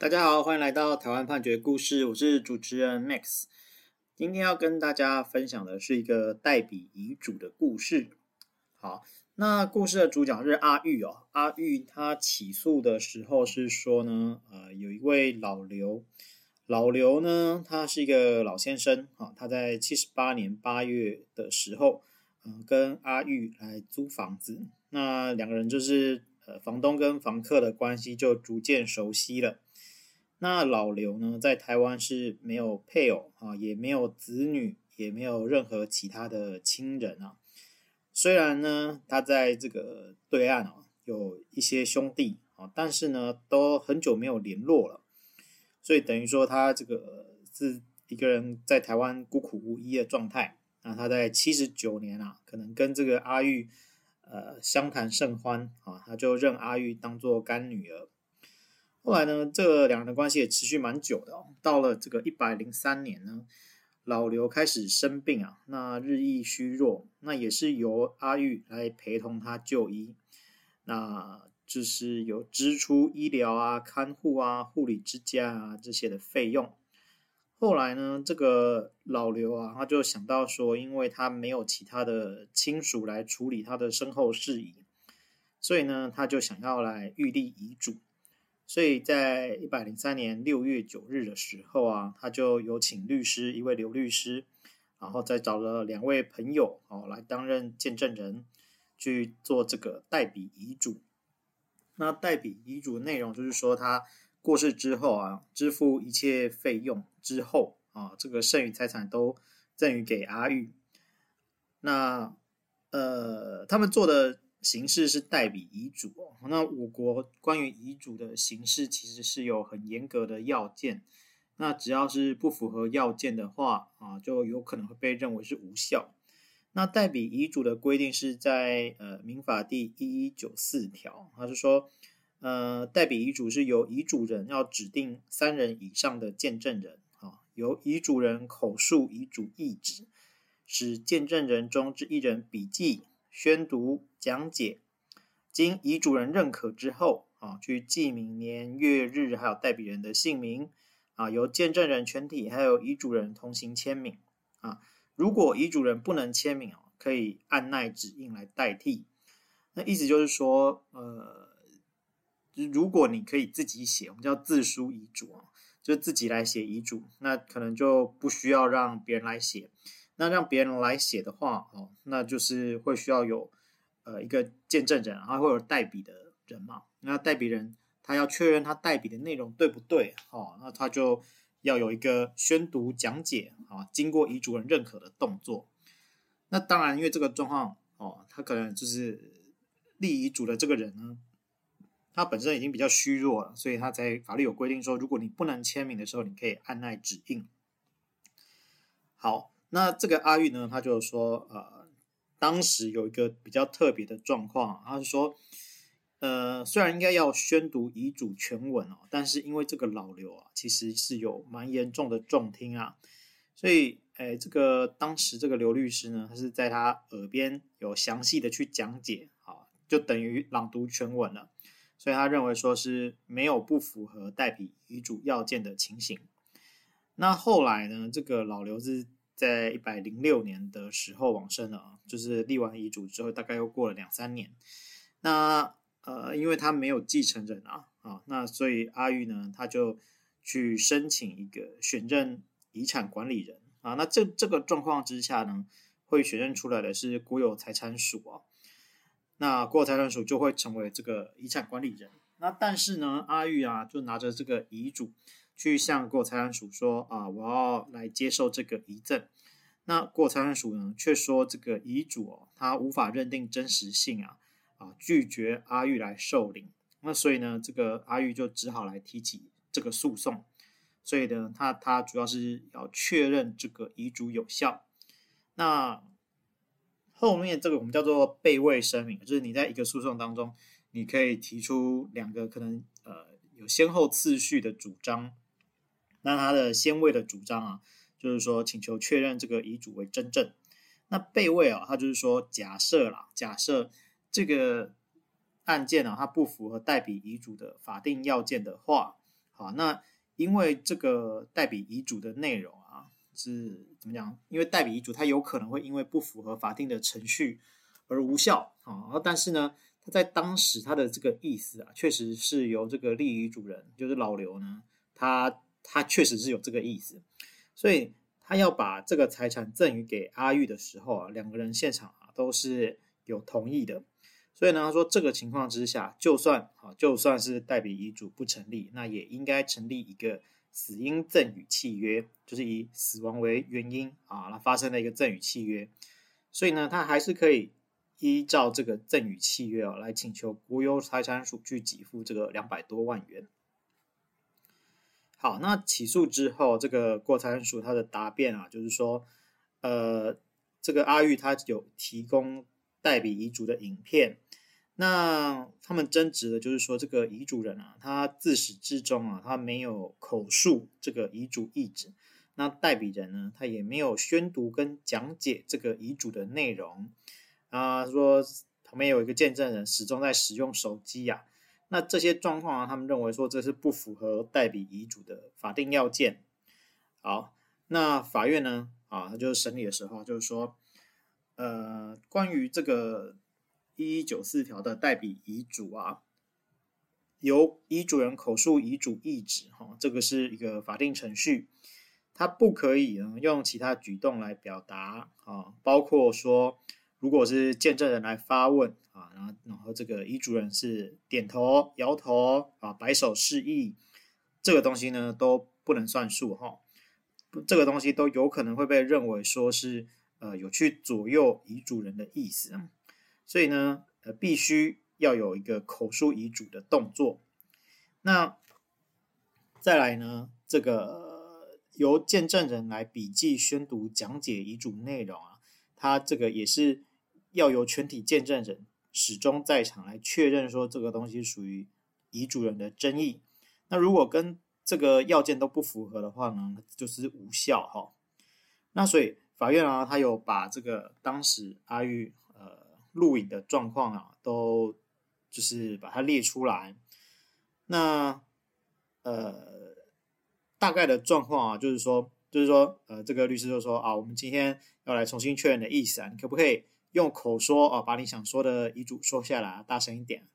大家好，欢迎来到台湾判决故事，我是主持人 Max。今天要跟大家分享的是一个代笔遗嘱的故事。好，那故事的主角是阿玉哦。阿玉他起诉的时候是说呢，呃，有一位老刘，老刘呢，他是一个老先生啊，他在七十八年八月的时候，嗯、跟阿玉来租房子，那两个人就是呃，房东跟房客的关系就逐渐熟悉了。那老刘呢，在台湾是没有配偶啊，也没有子女，也没有任何其他的亲人啊。虽然呢，他在这个对岸啊有一些兄弟啊，但是呢，都很久没有联络了。所以等于说，他这个是一个人在台湾孤苦无依的状态。那他在七十九年啊，可能跟这个阿玉呃相谈甚欢啊，他就认阿玉当做干女儿。后来呢，这两人的关系也持续蛮久的哦。到了这个一百零三年呢，老刘开始生病啊，那日益虚弱，那也是由阿玉来陪同他就医，那就是有支出医疗啊、看护啊、护理之家啊这些的费用。后来呢，这个老刘啊，他就想到说，因为他没有其他的亲属来处理他的身后事宜，所以呢，他就想要来预立遗嘱。所以在一百零三年六月九日的时候啊，他就有请律师，一位刘律师，然后再找了两位朋友哦来担任见证人，去做这个代笔遗嘱。那代笔遗嘱内容就是说，他过世之后啊，支付一切费用之后啊，这个剩余财产都赠予给阿玉。那呃，他们做的。形式是代笔遗嘱，那我国关于遗嘱的形式其实是有很严格的要件，那只要是不符合要件的话啊，就有可能会被认为是无效。那代笔遗嘱的规定是在呃民法第一一九四条，它是说呃代笔遗嘱是由遗嘱人要指定三人以上的见证人啊，由遗嘱人口述遗嘱意旨，使见证人中之一人笔记。宣读讲解，经遗嘱人认可之后，啊，去记明年月日，还有代笔人的姓名，啊，由见证人全体还有遗嘱人同行签名，啊，如果遗嘱人不能签名，可以按捺指印来代替。那意思就是说，呃，如果你可以自己写，我们叫自书遗嘱啊，就自己来写遗嘱，那可能就不需要让别人来写。那让别人来写的话，哦，那就是会需要有呃一个见证人，然后会有代笔的人嘛。那代笔人他要确认他代笔的内容对不对，哦，那他就要有一个宣读讲解啊，经过遗嘱人认可的动作。那当然，因为这个状况，哦，他可能就是立遗嘱的这个人呢，他本身已经比较虚弱了，所以他在法律有规定说，如果你不能签名的时候，你可以按捺指印。好。那这个阿玉呢，他就说，呃，当时有一个比较特别的状况，他是说，呃，虽然应该要宣读遗嘱全文哦，但是因为这个老刘啊，其实是有蛮严重的重听啊，所以，哎，这个当时这个刘律师呢，他是在他耳边有详细的去讲解，啊，就等于朗读全文了，所以他认为说是没有不符合代笔遗嘱要件的情形。那后来呢，这个老刘是。在一百零六年的时候往生了啊，就是立完遗嘱之后，大概又过了两三年。那呃，因为他没有继承人啊，啊，那所以阿玉呢，他就去申请一个选任遗产管理人啊。那这这个状况之下呢，会选任出来的是国有财产署啊。那国有财产署就会成为这个遗产管理人。那但是呢，阿玉啊，就拿着这个遗嘱。去向国财产署说啊，我要来接受这个遗赠。那国财产署呢，却说这个遗嘱哦，他无法认定真实性啊，啊，拒绝阿玉来受领。那所以呢，这个阿玉就只好来提起这个诉讼。所以呢，他他主要是要确认这个遗嘱有效。那后面这个我们叫做备位声明，就是你在一个诉讼当中，你可以提出两个可能呃有先后次序的主张。那他的先位的主张啊，就是说请求确认这个遗嘱为真正。那被位啊，他就是说假设啦，假设这个案件啊，它不符合代笔遗嘱的法定要件的话，好，那因为这个代笔遗嘱的内容啊，是怎么讲？因为代笔遗嘱它有可能会因为不符合法定的程序而无效啊。但是呢，它在当时它的这个意思啊，确实是由这个立遗嘱人，就是老刘呢，他他确实是有这个意思，所以他要把这个财产赠与给阿玉的时候啊，两个人现场啊都是有同意的。所以呢，他说这个情况之下，就算啊，就算是代笔遗嘱不成立，那也应该成立一个死因赠与契约，就是以死亡为原因啊，那发生的一个赠与契约。所以呢，他还是可以依照这个赠与契约啊，来请求国有财产署去给付这个两百多万元。好，那起诉之后，这个国财产署他的答辩啊，就是说，呃，这个阿玉他有提供。代笔遗嘱的影片，那他们争执的就是说，这个遗嘱人啊，他自始至终啊，他没有口述这个遗嘱意志。那代笔人呢，他也没有宣读跟讲解这个遗嘱的内容啊。说旁边有一个见证人始终在使用手机呀、啊。那这些状况啊，他们认为说这是不符合代笔遗嘱的法定要件。好，那法院呢，啊，他就是审理的时候就是说。呃，关于这个一一九四条的代笔遗嘱啊，由遗嘱人口述遗嘱意旨，哈，这个是一个法定程序，它不可以呢用其他举动来表达啊，包括说，如果是见证人来发问啊，然后然后这个遗嘱人是点头、摇头啊、摆手示意，这个东西呢都不能算数哈，这个东西都有可能会被认为说是。呃，有去左右遗嘱人的意思啊，所以呢，呃，必须要有一个口述遗嘱的动作。那再来呢，这个由见证人来笔记宣读讲解遗嘱内容啊，他这个也是要由全体见证人始终在场来确认说这个东西属于遗嘱人的争议。那如果跟这个要件都不符合的话呢，就是无效哈。那所以。法院啊，他有把这个当时阿玉呃录影的状况啊，都就是把它列出来。那呃大概的状况啊，就是说，就是说，呃，这个律师就说啊，我们今天要来重新确认的意思啊，你可不可以用口说啊，把你想说的遗嘱说下来，大声一点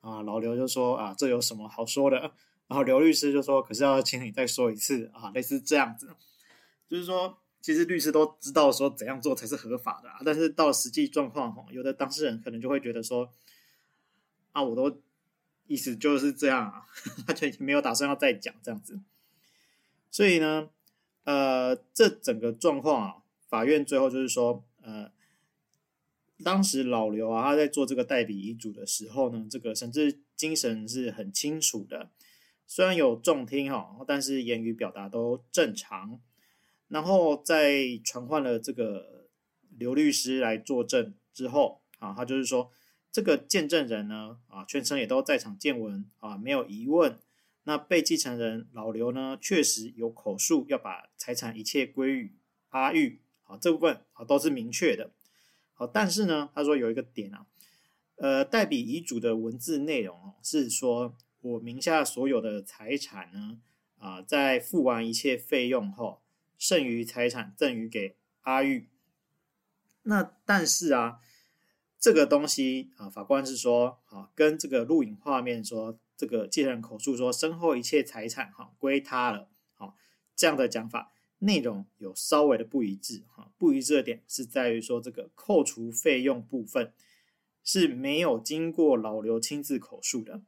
啊？老刘就说啊，这有什么好说的？然后刘律师就说，可是要请你再说一次啊，类似这样子，就是说。其实律师都知道说怎样做才是合法的，但是到实际状况，有的当事人可能就会觉得说，啊，我都意思就是这样啊，他就没有打算要再讲这样子。所以呢，呃，这整个状况啊，法院最后就是说，呃，当时老刘啊，他在做这个代笔遗嘱的时候呢，这个神志精神是很清楚的，虽然有重听哈，但是言语表达都正常。然后在传唤了这个刘律师来作证之后啊，他就是说这个见证人呢啊，全程也都在场见闻啊，没有疑问。那被继承人老刘呢，确实有口述要把财产一切归于阿玉，好，这部分啊都是明确的。但是呢，他说有一个点啊，呃，代笔遗嘱的文字内容哦，是说我名下所有的财产呢啊，在付完一切费用后。剩余财产赠与给阿玉。那但是啊，这个东西啊，法官是说啊，跟这个录影画面说，这个继承人口述说身后一切财产哈归他了，好，这样的讲法内容有稍微的不一致哈。不一致的点是在于说，这个扣除费用部分是没有经过老刘亲自口述的。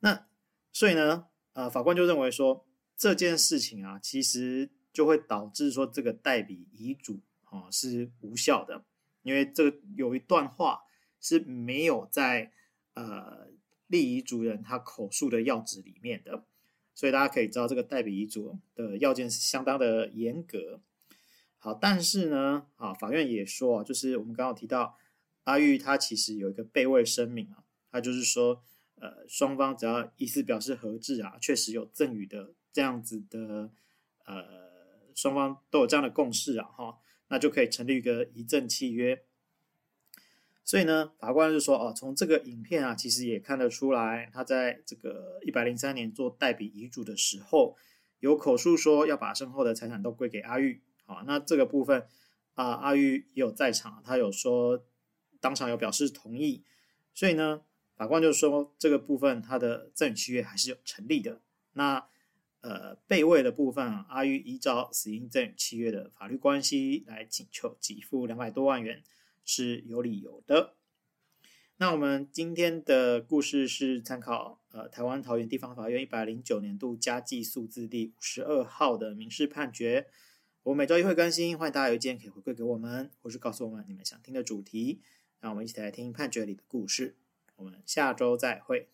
那所以呢，呃，法官就认为说这件事情啊，其实。就会导致说这个代笔遗嘱啊是无效的，因为这有一段话是没有在呃立遗嘱人他口述的要旨里面的，所以大家可以知道这个代笔遗嘱的要件是相当的严格。好，但是呢，啊法院也说啊，就是我们刚刚提到阿玉他其实有一个备位声明啊，他就是说呃双方只要意思表示合致啊，确实有赠与的这样子的呃。双方都有这样的共识啊，哈，那就可以成立一个遗赠契约。所以呢，法官就说哦，从这个影片啊，其实也看得出来，他在这个一百零三年做代笔遗嘱的时候，有口述说要把身后的财产都归给阿玉。好，那这个部分啊，阿玉也有在场，他有说当场有表示同意。所以呢，法官就说这个部分他的赠与契约还是有成立的。那呃，被位的部分啊，阿玉依照死因赠与契约的法律关系来请求给付两百多万元。是有理由的。那我们今天的故事是参考呃台湾桃园地方法院一百零九年度加计数字第五十二号的民事判决。我每周一会更新，欢迎大家有意见可以回馈给我们，或是告诉我们你们想听的主题，让我们一起来听判决里的故事。我们下周再会。